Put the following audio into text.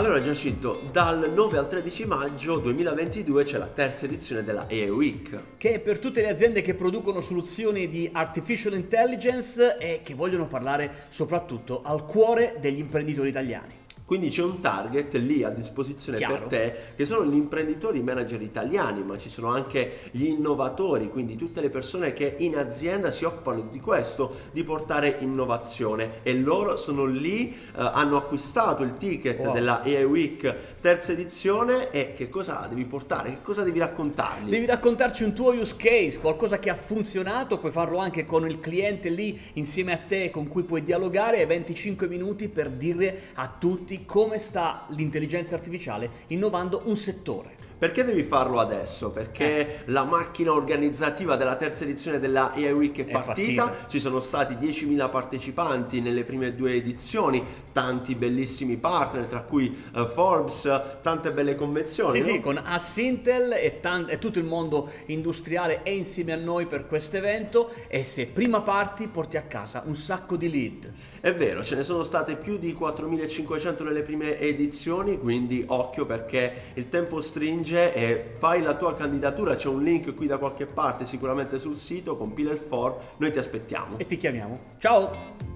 Allora Giacinto, dal 9 al 13 maggio 2022 c'è la terza edizione della AI Week. Che è per tutte le aziende che producono soluzioni di artificial intelligence e che vogliono parlare soprattutto al cuore degli imprenditori italiani. Quindi c'è un target lì a disposizione Chiaro. per te, che sono gli imprenditori manager italiani, ma ci sono anche gli innovatori, quindi tutte le persone che in azienda si occupano di questo, di portare innovazione. E loro sono lì, eh, hanno acquistato il ticket Wow. della AI Week terza edizione e che cosa devi portare? Che cosa devi raccontargli? Devi raccontarci un tuo use case, qualcosa che ha funzionato, puoi farlo anche con il cliente lì insieme a te con cui puoi dialogare e 25 minuti per dire a tutti come sta l'intelligenza artificiale innovando un settore. Perché devi farlo adesso? Perché la macchina organizzativa della terza edizione della AI Week è, È partita. partita. ci sono stati 10.000 partecipanti nelle prime due edizioni, tanti bellissimi partner, tra cui eh, Forbes, eh, tante belle convenzioni. Sì, no? sì, con Assintel e, tan- e tutto il mondo industriale è insieme a noi per questo evento e se prima parti porti a casa un sacco di lead. È vero, ce ne sono state più di 4.500 nelle prime edizioni, quindi occhio perché il tempo stringe e fai la tua candidatura, c'è un link qui da qualche parte sicuramente sul sito, compila il form, noi ti aspettiamo. E ti chiamiamo. Ciao!